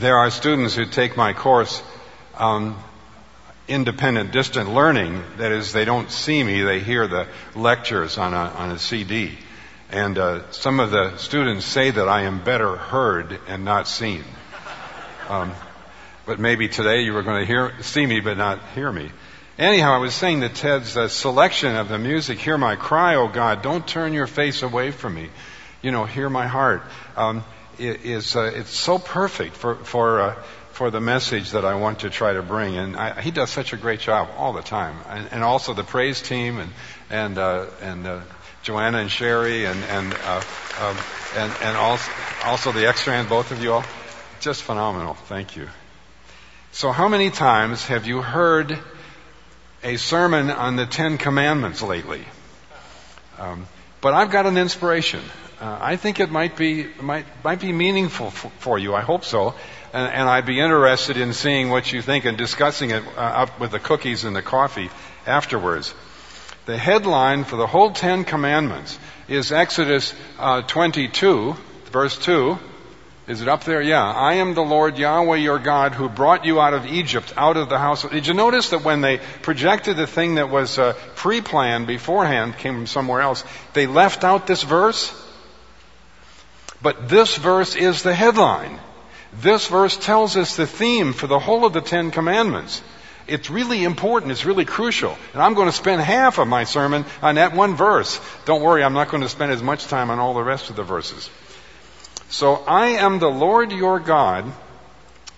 there are students who take my course, um, independent distant learning. That is, they don't see me, they hear the lectures on a, on a CD. And uh, some of the students say that I am better heard and not seen. Um, but maybe today you were going to hear, see me but not hear me. Anyhow, I was saying that Ted's uh, selection of the music, Hear My Cry, O God, don't turn your face away from me. You know, hear my heart. Um, is uh, it's so perfect for for uh, for the message that I want to try to bring, and I, he does such a great job all the time, and, and also the praise team and and uh, and uh, Joanna and Sherry and and uh, um, and and also also the extra both of you all, just phenomenal. Thank you. So, how many times have you heard a sermon on the Ten Commandments lately? Um, but I've got an inspiration. Uh, I think it might be might might be meaningful for, for you. I hope so, and, and, I'd be interested in seeing what you think and discussing it uh, up with the cookies and the coffee afterwards. The headline for the whole Ten Commandments is Exodus uh, 22, verse 2. Is it up there? Yeah. I am the Lord Yahweh your God who brought you out of Egypt, out of the house. Of... Did you notice that when they projected the thing that was uh, pre-planned beforehand, came from somewhere else, they left out this verse? But this verse is the headline. This verse tells us the theme for the whole of the Ten Commandments. It's really important. It's really crucial. And I'm going to spend half of my sermon on that one verse. Don't worry, I'm not going to spend as much time on all the rest of the verses. So I am the Lord your God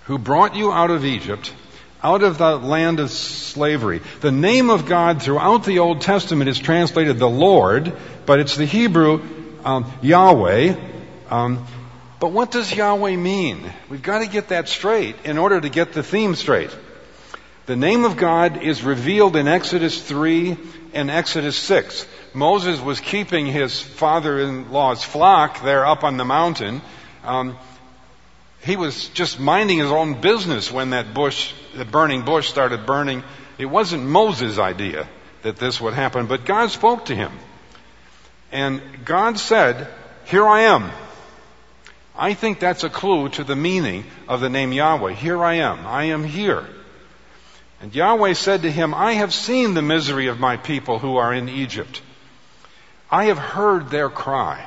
who brought you out of Egypt, out of the land of slavery. The name of God throughout the Old Testament is translated the Lord, but it's the Hebrew um, Yahweh. Um, but what does Yahweh mean? We've got to get that straight in order to get the theme straight. The name of God is revealed in Exodus 3 and Exodus 6. Moses was keeping his father-in-law's flock there up on the mountain. Um, he was just minding his own business when that bush, the burning bush started burning. It wasn't Moses' idea that this would happen, but God spoke to him. And God said, here I am. I think that's a clue to the meaning of the name Yahweh. Here I am. I am here. And Yahweh said to him, I have seen the misery of my people who are in Egypt. I have heard their cry.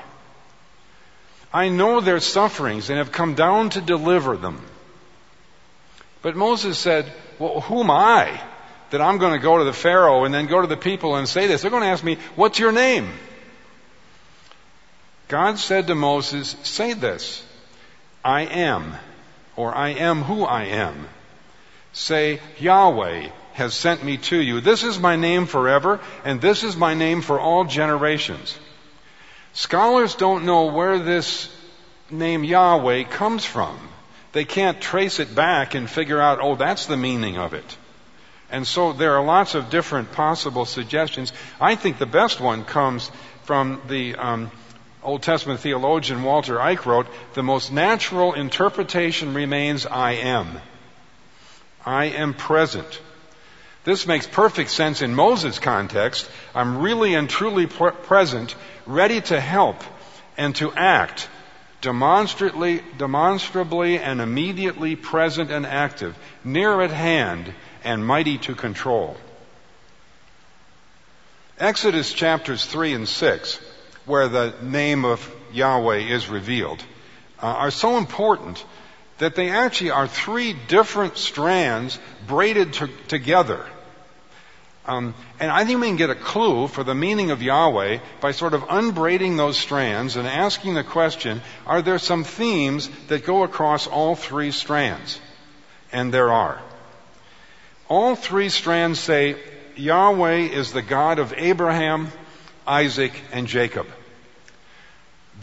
I know their sufferings and have come down to deliver them. But Moses said, Well, who am I that I'm going to go to the Pharaoh and then go to the people and say this? They're going to ask me, What's your name? God said to Moses, Say this I am, or I am who I am. Say, Yahweh, has sent me to you. This is my name forever, and this is my name for all generations. Scholars don't know where this name Yahweh comes from. They can't trace it back and figure out, oh, that's the meaning of it. And so there are lots of different possible suggestions. I think the best one comes from the um, Old Testament theologian Walter Eich wrote, the most natural interpretation remains I am. I am present. This makes perfect sense in Moses' context. I'm really and truly present, ready to help and to act, demonstrably, demonstrably and immediately present and active, near at hand and mighty to control. Exodus chapters 3 and 6, where the name of Yahweh is revealed, uh, are so important that they actually are three different strands braided to, together. Um, and I think we can get a clue for the meaning of Yahweh by sort of unbraiding those strands and asking the question, are there some themes that go across all three strands? And there are. All three strands say Yahweh is the God of Abraham, Isaac, and Jacob.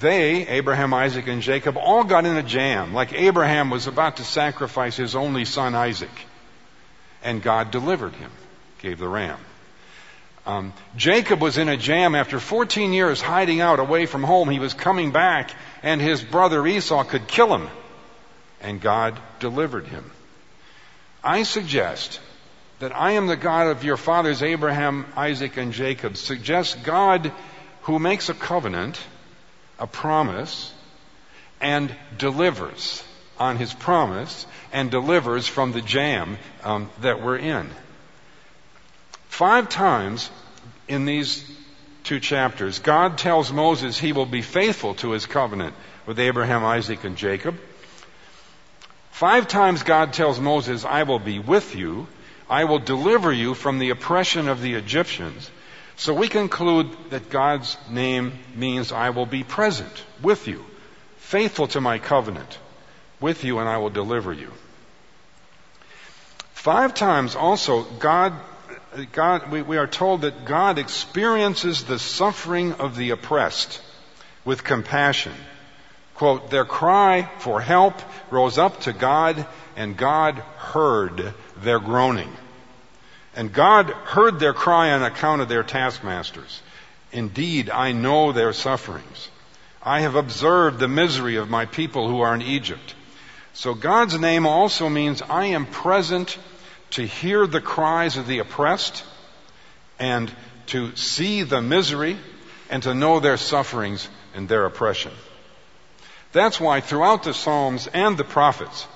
They, Abraham, Isaac, and Jacob, all got in a jam, like Abraham was about to sacrifice his only son Isaac, and God delivered him gave the ram. Um, Jacob was in a jam after 14 years hiding out away from home. He was coming back, and his brother Esau could kill him, and God delivered him. I suggest that I am the God of your fathers Abraham, Isaac, and Jacob. Suggest God who makes a covenant, a promise, and delivers. on his promise and delivers from the jam um, that we're in. Five times in these two chapters, God tells Moses he will be faithful to his covenant with Abraham, Isaac, and Jacob. Five times God tells Moses, I will be with you. I will deliver you from the oppression of the Egyptians. So we conclude that God's name means I will be present with you, faithful to my covenant with you, and I will deliver you. Five times also, God, God, we, we are told that God experiences the suffering of the oppressed with compassion. Quote, their cry for help rose up to God, and God heard their groaning. And God heard their cry on account of their taskmasters. Indeed, I know their sufferings. I have observed the misery of my people who are in Egypt. So God's name also means I am present to hear the cries of the oppressed and to see the misery and to know their sufferings and their oppression. That's why throughout the Psalms and the prophets,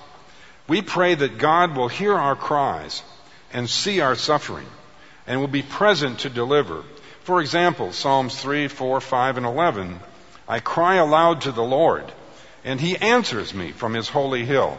we pray that God will hear our cries and see our suffering and will be present to deliver. For example, Psalms 3, 4, 5, and 11. I cry aloud to the Lord, and he answers me from his holy hill.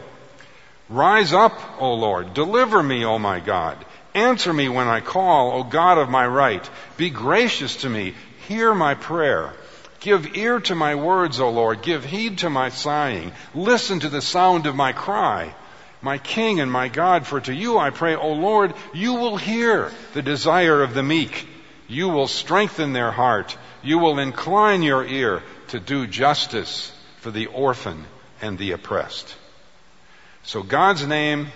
Rise up, O Lord, deliver me, O my God. Answer me when I call, O God of my right. Be gracious to me. Hear my prayer. Give ear to my words, O Lord. Give heed to my sighing. Listen to the sound of my cry my King and my God, for to you I pray, O Lord, you will hear the desire of the meek. You will strengthen their heart. You will incline your ear to do justice for the orphan and the oppressed. So God's name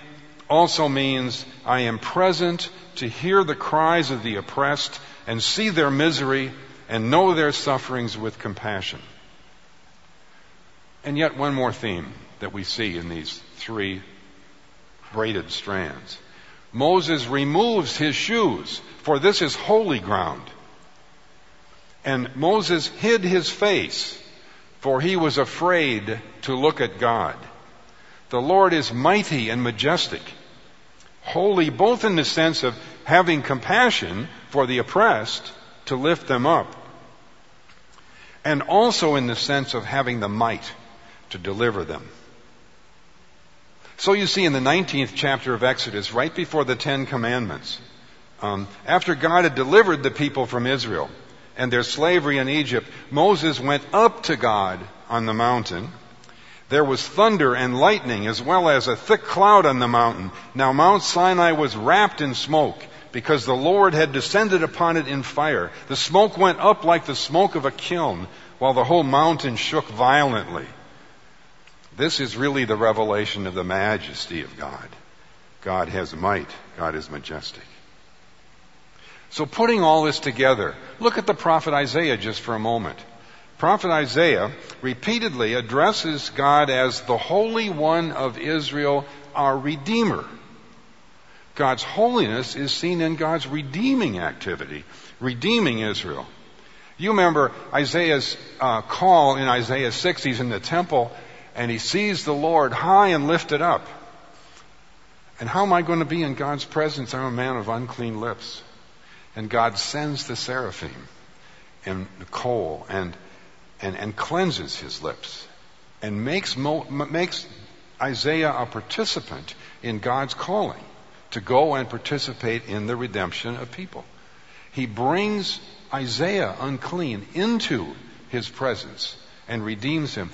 also means I am present to hear the cries of the oppressed and see their misery and know their sufferings with compassion. And yet one more theme that we see in these three braided strands. Moses removes his shoes, for this is holy ground. And Moses hid his face, for he was afraid to look at God. The Lord is mighty and majestic, holy both in the sense of having compassion for the oppressed to lift them up, and also in the sense of having the might to deliver them. So you see in the 19th chapter of Exodus, right before the Ten Commandments, um, after God had delivered the people from Israel and their slavery in Egypt, Moses went up to God on the mountain. There was thunder and lightning as well as a thick cloud on the mountain. Now Mount Sinai was wrapped in smoke because the Lord had descended upon it in fire. The smoke went up like the smoke of a kiln while the whole mountain shook violently. This is really the revelation of the majesty of God. God has might. God is majestic. So putting all this together, look at the prophet Isaiah just for a moment. Prophet Isaiah repeatedly addresses God as the Holy One of Israel, our Redeemer. God's holiness is seen in God's redeeming activity, redeeming Israel. You remember Isaiah's uh, call in Isaiah 6, he's in the temple and he sees the Lord high and lifted up. And how am I going to be in God's presence? I'm a man of unclean lips. And God sends the seraphim and the coal and, and, and cleanses his lips and makes, makes Isaiah a participant in God's calling to go and participate in the redemption of people. He brings Isaiah unclean into his presence and redeems him.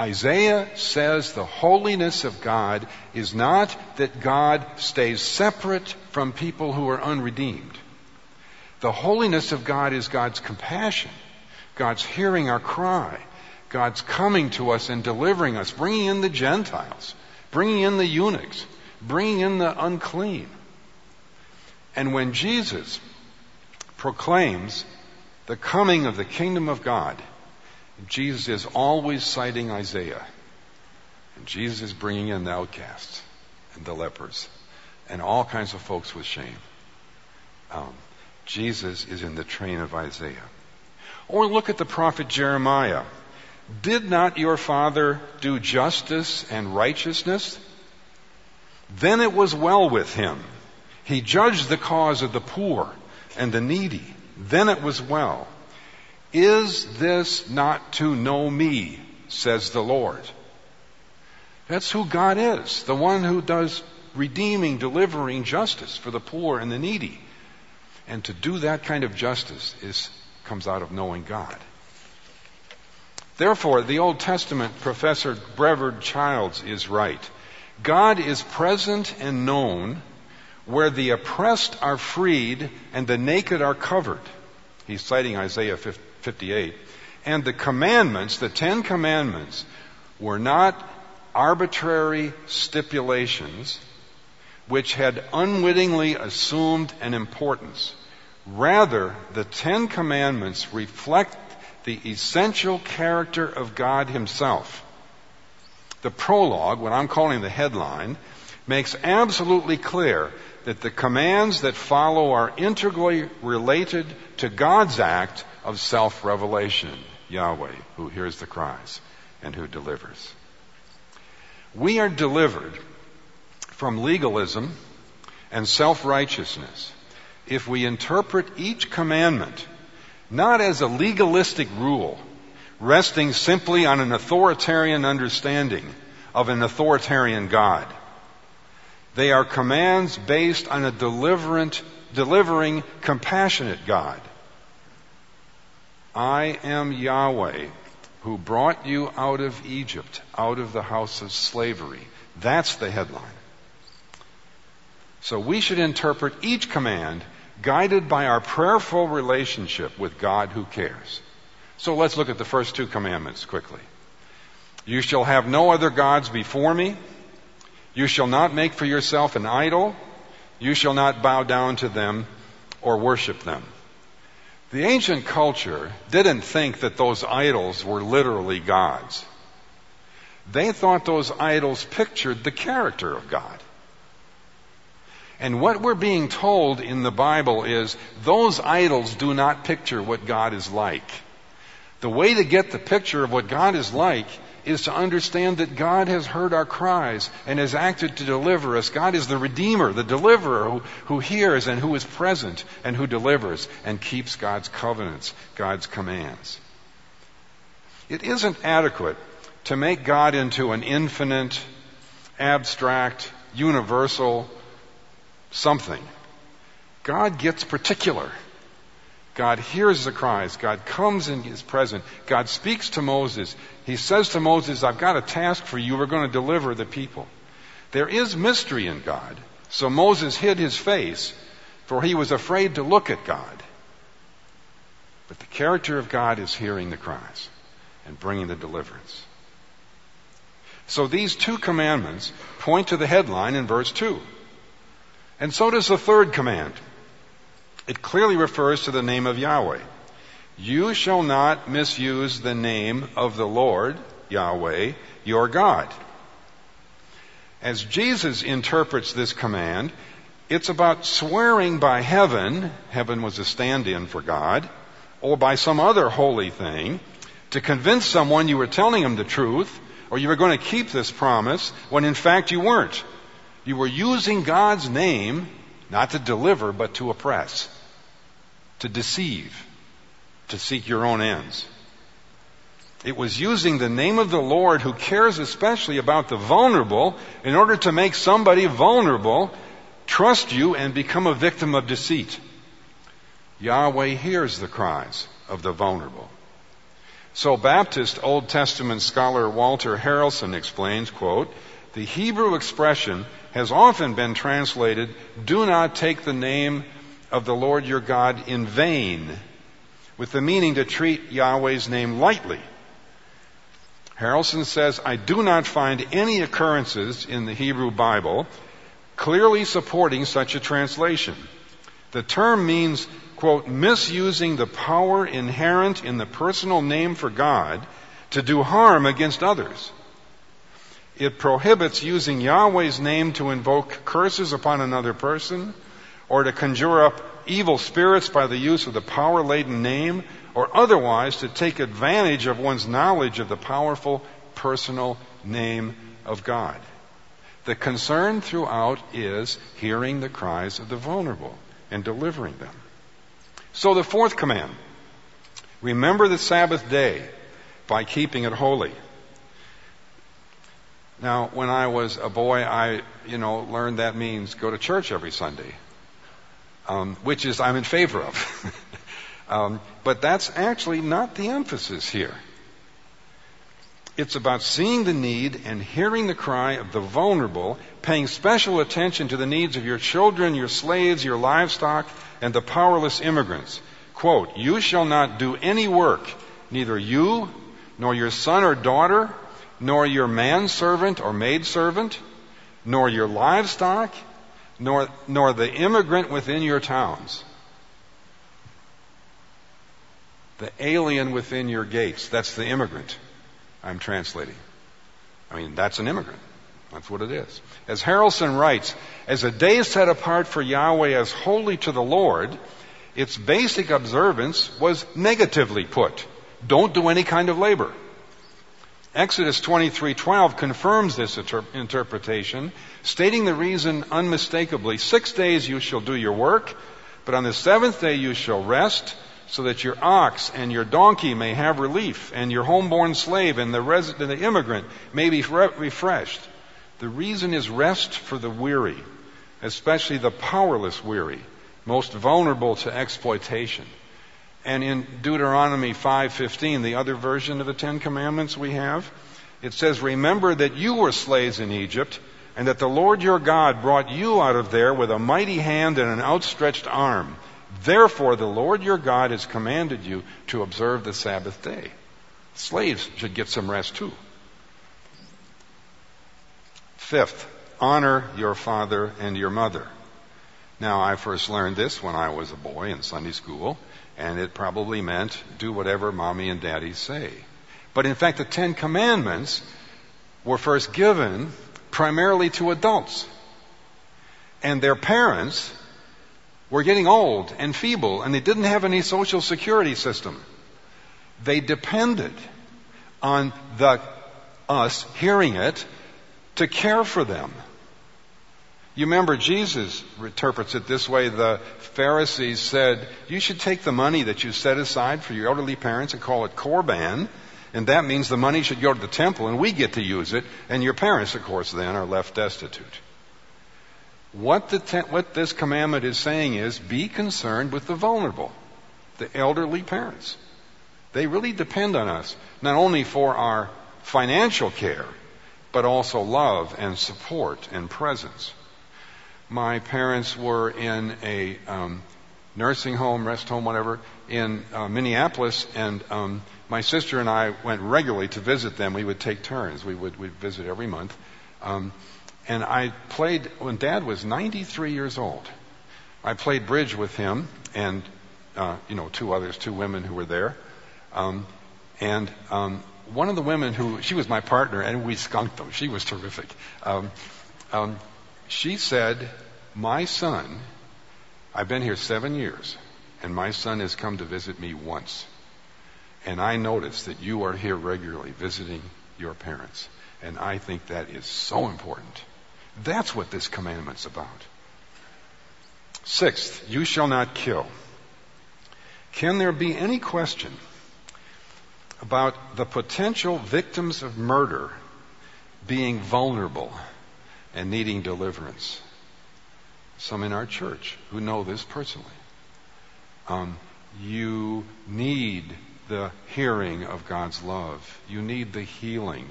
Isaiah says the holiness of God is not that God stays separate from people who are unredeemed. The holiness of God is God's compassion, God's hearing our cry, God's coming to us and delivering us, bringing in the Gentiles, bringing in the eunuchs, bringing in the unclean. And when Jesus proclaims the coming of the kingdom of God, Jesus is always citing Isaiah. And Jesus is bringing in the outcasts and the lepers and all kinds of folks with shame. Um, Jesus is in the train of Isaiah. Or look at the prophet Jeremiah. Did not your father do justice and righteousness? Then it was well with him. He judged the cause of the poor and the needy. Then it was well. Is this not to know me, says the Lord? That's who God is, the one who does redeeming, delivering justice for the poor and the needy. And to do that kind of justice is, comes out of knowing God. Therefore, the Old Testament professor Brevard Childs is right. God is present and known where the oppressed are freed and the naked are covered. He's citing Isaiah 58. And the commandments, the Ten Commandments, were not arbitrary stipulations which had unwittingly assumed an importance. Rather, the Ten Commandments reflect the essential character of God Himself. The prologue, what I'm calling the headline, makes absolutely clear that the commands that follow are integrally related to God's act of self-revelation, Yahweh, who hears the cries and who delivers. We are delivered from legalism and self-righteousness if we interpret each commandment not as a legalistic rule resting simply on an authoritarian understanding of an authoritarian God. They are commands based on a deliverant, delivering, compassionate God. I am Yahweh who brought you out of Egypt, out of the house of slavery. That's the headline. So we should interpret each command guided by our prayerful relationship with God who cares. So let's look at the first two commandments quickly. You shall have no other gods before me. You shall not make for yourself an idol. You shall not bow down to them or worship them. The ancient culture didn't think that those idols were literally gods. They thought those idols pictured the character of God. And what we're being told in the Bible is those idols do not picture what God is like. The way to get the picture of what God is like is to understand that God has heard our cries and has acted to deliver us. God is the Redeemer, the Deliverer who, who hears and who is present and who delivers and keeps God's covenants, God's commands. It isn't adequate to make God into an infinite, abstract, universal, something. God gets particular. God hears the cries. God comes and is present. God speaks to Moses. He says to Moses, I've got a task for you. We're going to deliver the people. There is mystery in God. So Moses hid his face, for he was afraid to look at God. But the character of God is hearing the cries and bringing the deliverance. So these two commandments point to the headline in verse 2. And so does the third command. It clearly refers to the name of Yahweh. You shall not misuse the name of the Lord, Yahweh, your God. As Jesus interprets this command, it's about swearing by heaven, heaven was a stand in for God, or by some other holy thing, to convince someone you were telling them the truth, or you were going to keep this promise, when in fact you weren't. You were using God's name not to deliver, but to oppress, to deceive, to seek your own ends. It was using the name of the Lord who cares especially about the vulnerable in order to make somebody vulnerable trust you and become a victim of deceit. Yahweh hears the cries of the vulnerable. So Baptist Old Testament scholar Walter Harrelson explains, quote, the Hebrew expression has often been translated, do not take the name of the Lord your God in vain, with the meaning to treat Yahweh's name lightly. Harrelson says, I do not find any occurrences in the Hebrew Bible clearly supporting such a translation. The term means, quote, misusing the power inherent in the personal name for God to do harm against others. It prohibits using Yahweh's name to invoke curses upon another person or to conjure up evil spirits by the use of the power laden name or otherwise to take advantage of one's knowledge of the powerful personal name of God. The concern throughout is hearing the cries of the vulnerable and delivering them. So the fourth command, remember the Sabbath day by keeping it holy. Now, when I was a boy, I, you know, learned that means go to church every Sunday, um, which is I'm in favor of. um, but that's actually not the emphasis here. It's about seeing the need and hearing the cry of the vulnerable, paying special attention to the needs of your children, your slaves, your livestock, and the powerless immigrants. Quote, You shall not do any work, neither you, nor your son or daughter, nor your manservant or maidservant, nor your livestock, nor, nor the immigrant within your towns. The alien within your gates. That's the immigrant I'm translating. I mean, that's an immigrant. That's what it is. As Harrelson writes, as a day set apart for Yahweh as holy to the Lord, its basic observance was negatively put. Don't do any kind of labor. Exodus 23:12 confirms this inter- interpretation, stating the reason unmistakably, 6 days you shall do your work, but on the 7th day you shall rest, so that your ox and your donkey may have relief, and your homeborn slave and the resident, the immigrant may be re- refreshed. The reason is rest for the weary, especially the powerless weary, most vulnerable to exploitation. And in Deuteronomy 5:15, the other version of the 10 commandments we have, it says, "Remember that you were slaves in Egypt, and that the Lord your God brought you out of there with a mighty hand and an outstretched arm." Therefore, the Lord your God has commanded you to observe the Sabbath day. Slaves should get some rest too. Fifth, honor your father and your mother. Now, I first learned this when I was a boy in Sunday school, and it probably meant do whatever mommy and daddy say. But in fact, the Ten Commandments were first given primarily to adults. And their parents were getting old and feeble, and they didn't have any social security system. They depended on the us hearing it to care for them. You remember Jesus interprets it this way. The Pharisees said, you should take the money that you set aside for your elderly parents and call it korban. And that means the money should go to the temple and we get to use it. And your parents, of course, then are left destitute. What, te- what this commandment is saying is be concerned with the vulnerable, the elderly parents. They really depend on us, not only for our financial care, but also love and support and presence. My parents were in a um, nursing home, rest home, whatever, in uh, Minneapolis, and um, my sister and I went regularly to visit them. We would take turns. We would we'd visit every month. Um, and I played when Dad was 93 years old. I played bridge with him and uh, you know two others, two women who were there. Um, and um, one of the women who she was my partner, and we skunked them. She was terrific. Um, um, she said, "My son, I've been here seven years, and my son has come to visit me once, and I notice that you are here regularly visiting your parents, and I think that is so important." That's what this commandment's about. Sixth, you shall not kill. Can there be any question about the potential victims of murder being vulnerable and needing deliverance? Some in our church who know this personally. Um, you need the hearing of God's love. You need the healing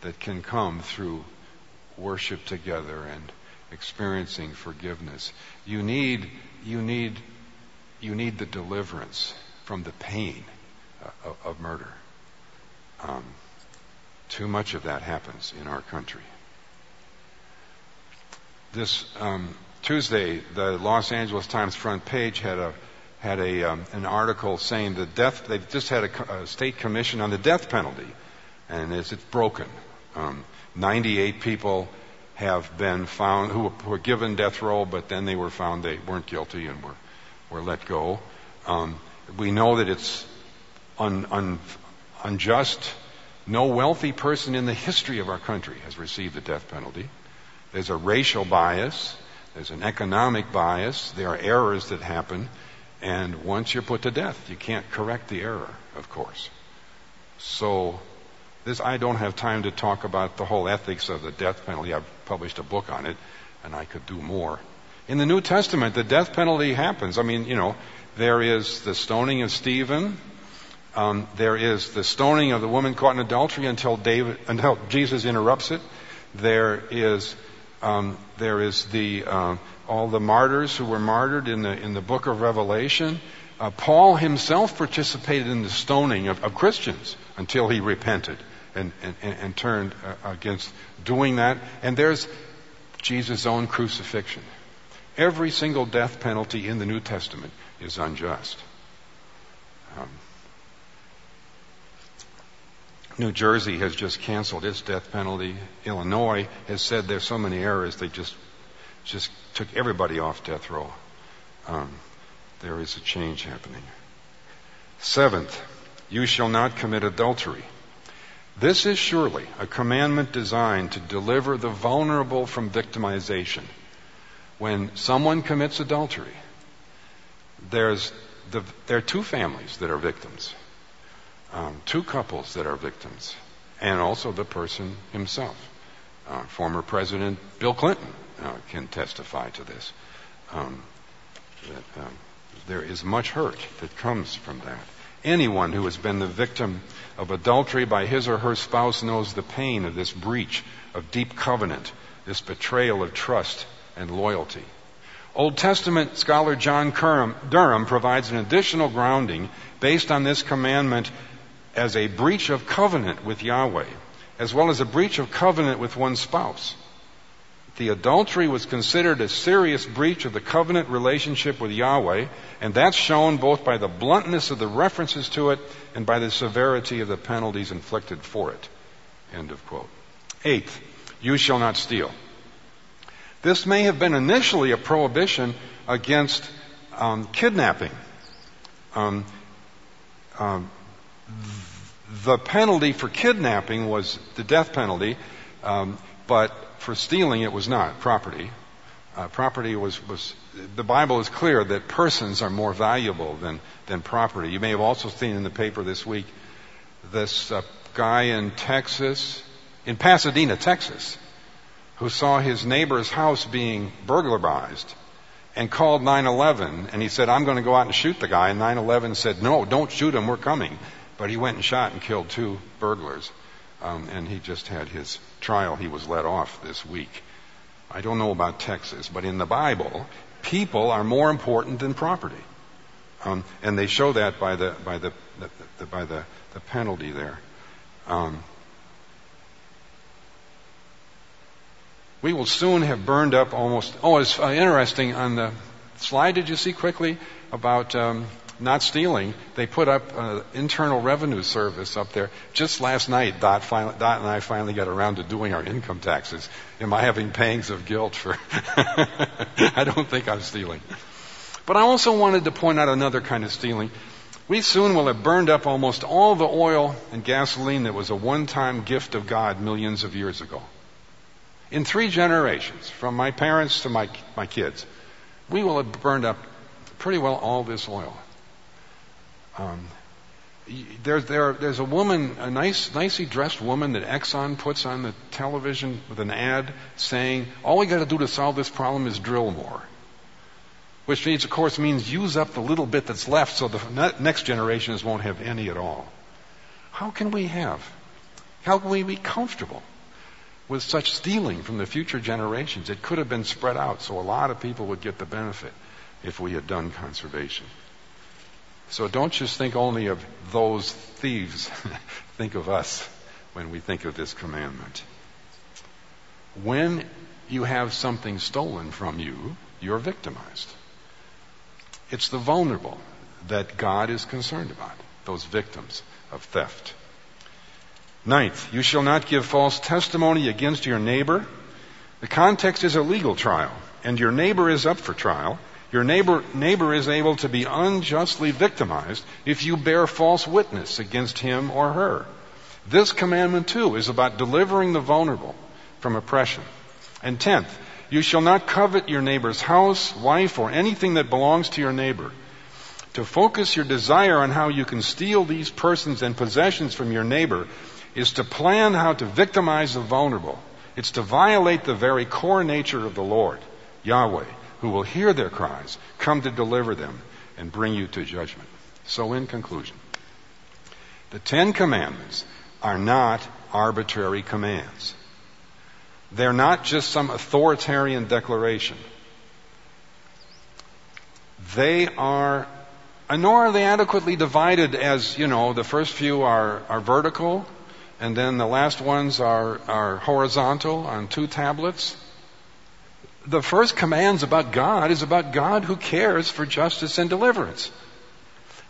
that can come through worship together and experiencing forgiveness. You need, you need, you need the deliverance from the pain of, of murder. Um, too much of that happens in our country. This um, Tuesday, the Los Angeles Times front page had a had a um, an article saying the death. They've just had a, a, state commission on the death penalty, and it's, it's broken. Um, 98 people have been found who were given death row, but then they were found they weren't guilty and were were let go. Um, we know that it's un, un, unjust. No wealthy person in the history of our country has received the death penalty. There's a racial bias. There's an economic bias. There are errors that happen. And once you're put to death, you can't correct the error, of course. So, this, I don't have time to talk about the whole ethics of the death penalty. I've published a book on it, and I could do more. In the New Testament, the death penalty happens. I mean, you know, there is the stoning of Stephen. Um, there is the stoning of the woman caught in adultery until David, until Jesus interrupts it. There is, um, there is the uh, all the martyrs who were martyred in the in the book of Revelation. Uh, Paul himself participated in the stoning of, of Christians until he repented and, and, and turned uh, against doing that. And there's Jesus' own crucifixion. Every single death penalty in the New Testament is unjust. Um, New Jersey has just canceled its death penalty. Illinois has said there's so many errors they just just took everybody off death row. Um, there is a change happening. Seventh, you shall not commit adultery. This is surely a commandment designed to deliver the vulnerable from victimization. When someone commits adultery, there's the, there are two families that are victims, um, two couples that are victims, and also the person himself. Uh, former President Bill Clinton uh, can testify to this. Um, that, um, there is much hurt that comes from that. Anyone who has been the victim of adultery by his or her spouse knows the pain of this breach of deep covenant, this betrayal of trust and loyalty. Old Testament scholar John Durham provides an additional grounding based on this commandment as a breach of covenant with Yahweh, as well as a breach of covenant with one's spouse. The adultery was considered a serious breach of the covenant relationship with Yahweh, and that's shown both by the bluntness of the references to it and by the severity of the penalties inflicted for it. End of quote. Eighth, you shall not steal. This may have been initially a prohibition against um, kidnapping. Um, um, the penalty for kidnapping was the death penalty, um, but for stealing it was not property. Uh, property was, was the Bible is clear that persons are more valuable than than property. You may have also seen in the paper this week this uh, guy in Texas, in Pasadena, Texas, who saw his neighbor's house being burglarized and called 911 and he said, I'm going to go out and shoot the guy. And 911 said, No, don't shoot him, we're coming. But he went and shot and killed two burglars. Um, and he just had his trial. He was let off this week. I don't know about Texas, but in the Bible, people are more important than property. Um, and they show that by the, by the, the, the by the, the penalty there. Um, we will soon have burned up almost. Oh, it's uh, interesting on the slide. Did you see quickly about um, not stealing? They put up uh, Internal Revenue Service up there just last night. Dot, finally, Dot and I finally got around to doing our income taxes. Am I having pangs of guilt for? I don't think I'm stealing. But I also wanted to point out another kind of stealing. We soon will have burned up almost all the oil and gasoline that was a one-time gift of God millions of years ago in three generations, from my parents to my, my kids, we will have burned up pretty well all this oil. Um, there, there, there's a woman, a nice, nicely dressed woman that Exxon puts on the television with an ad saying, all we gotta do to solve this problem is drill more. Which means, of course, means use up the little bit that's left so the next generations won't have any at all. How can we have? How can we be comfortable with such stealing from the future generations. It could have been spread out so a lot of people would get the benefit if we had done conservation. So don't just think only of those thieves. think of us when we think of this commandment. When you have something stolen from you, you're victimized. It's the vulnerable that God is concerned about, those victims of theft. Ninth, you shall not give false testimony against your neighbor. The context is a legal trial, and your neighbor is up for trial. Your neighbor, neighbor is able to be unjustly victimized if you bear false witness against him or her. This commandment too is about delivering the vulnerable from oppression. And tenth, you shall not covet your neighbor's house, wife, or anything that belongs to your neighbor. To focus your desire on how you can steal these persons and possessions from your neighbor is to plan how to victimize the vulnerable. It's to violate the very core nature of the Lord, Yahweh, who will hear their cries, come to deliver them, and bring you to judgment. So in conclusion, the Ten Commandments are not arbitrary commands. They're not just some authoritarian declaration. They are, nor are they adequately divided as, you know, the first few are, are vertical, and then the last ones are, are horizontal on two tablets. The first commands about God is about God who cares for justice and deliverance.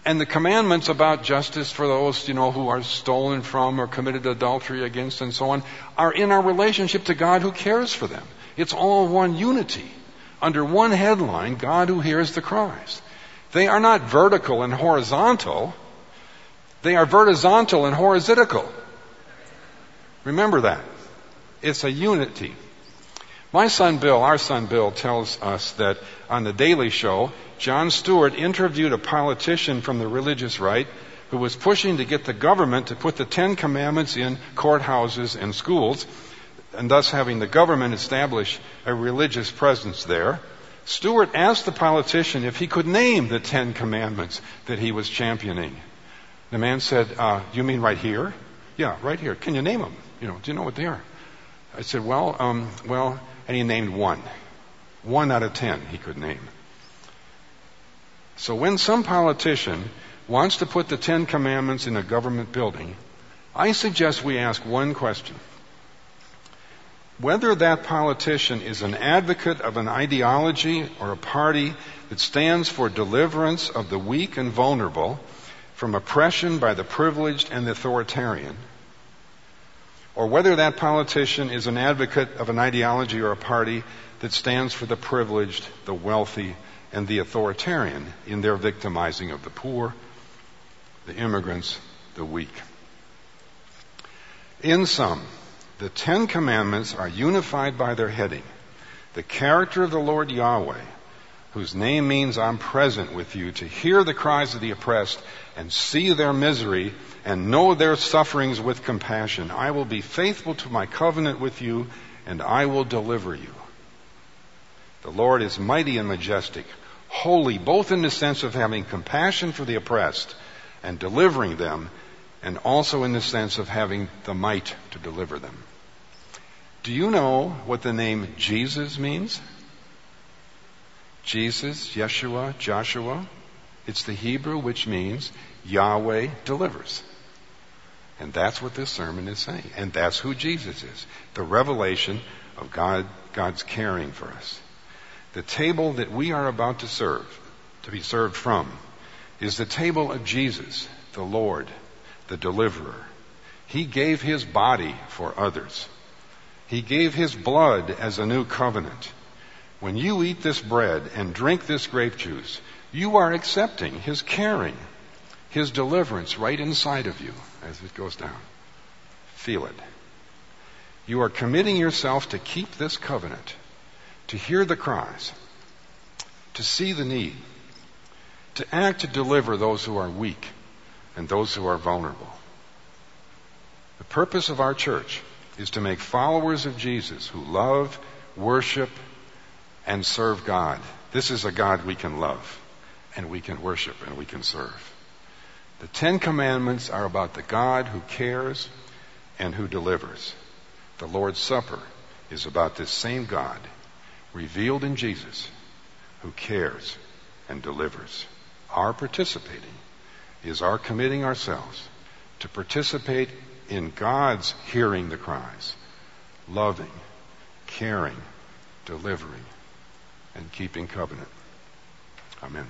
And the commandments about justice for those, you know, who are stolen from or committed adultery against and so on are in our relationship to God who cares for them. It's all one unity. Under one headline, God who hears the cries. They are not vertical and horizontal. They are vertical and horizontal. Remember that. It's a unity. My son Bill, our son Bill, tells us that on the Daily Show, Jon Stewart interviewed a politician from the religious right who was pushing to get the government to put the Ten Commandments in courthouses and schools, and thus having the government establish a religious presence there. Stewart asked the politician if he could name the Ten Commandments that he was championing. The man said, uh, "You mean right here? Yeah, right here. Can you name them? You know, do you know what they are?" I said, "Well, um, well," and he named one. One out of ten he could name. So when some politician wants to put the Ten Commandments in a government building, I suggest we ask one question. Whether that politician is an advocate of an ideology or a party that stands for deliverance of the weak and vulnerable from oppression by the privileged and the authoritarian, or whether that politician is an advocate of an ideology or a party that stands for the privileged, the wealthy, and the authoritarian in their victimizing of the poor, the immigrants, the weak. In sum, the Ten Commandments are unified by their heading. The character of the Lord Yahweh, whose name means I'm present with you to hear the cries of the oppressed and see their misery and know their sufferings with compassion. I will be faithful to my covenant with you and I will deliver you. The Lord is mighty and majestic, holy, both in the sense of having compassion for the oppressed and delivering them, and also in the sense of having the might to deliver them. Do you know what the name Jesus means? Jesus, Yeshua, Joshua. It's the Hebrew which means Yahweh delivers. And that's what this sermon is saying. And that's who Jesus is. The revelation of God, God's caring for us. The table that we are about to serve, to be served from, is the table of Jesus, the Lord, the deliverer. He gave his body for others. He gave his blood as a new covenant. When you eat this bread and drink this grape juice, you are accepting his caring, his deliverance right inside of you as it goes down. Feel it. You are committing yourself to keep this covenant to hear the cries, to see the need, to act to deliver those who are weak and those who are vulnerable. The purpose of our church is to make followers of Jesus who love, worship, and serve God. This is a God we can love and we can worship and we can serve. The Ten Commandments are about the God who cares and who delivers. The Lord's Supper is about this same God revealed in Jesus who cares and delivers. Our participating is our committing ourselves to participate in God's hearing the cries, loving, caring, delivering, and keeping covenant. Amen.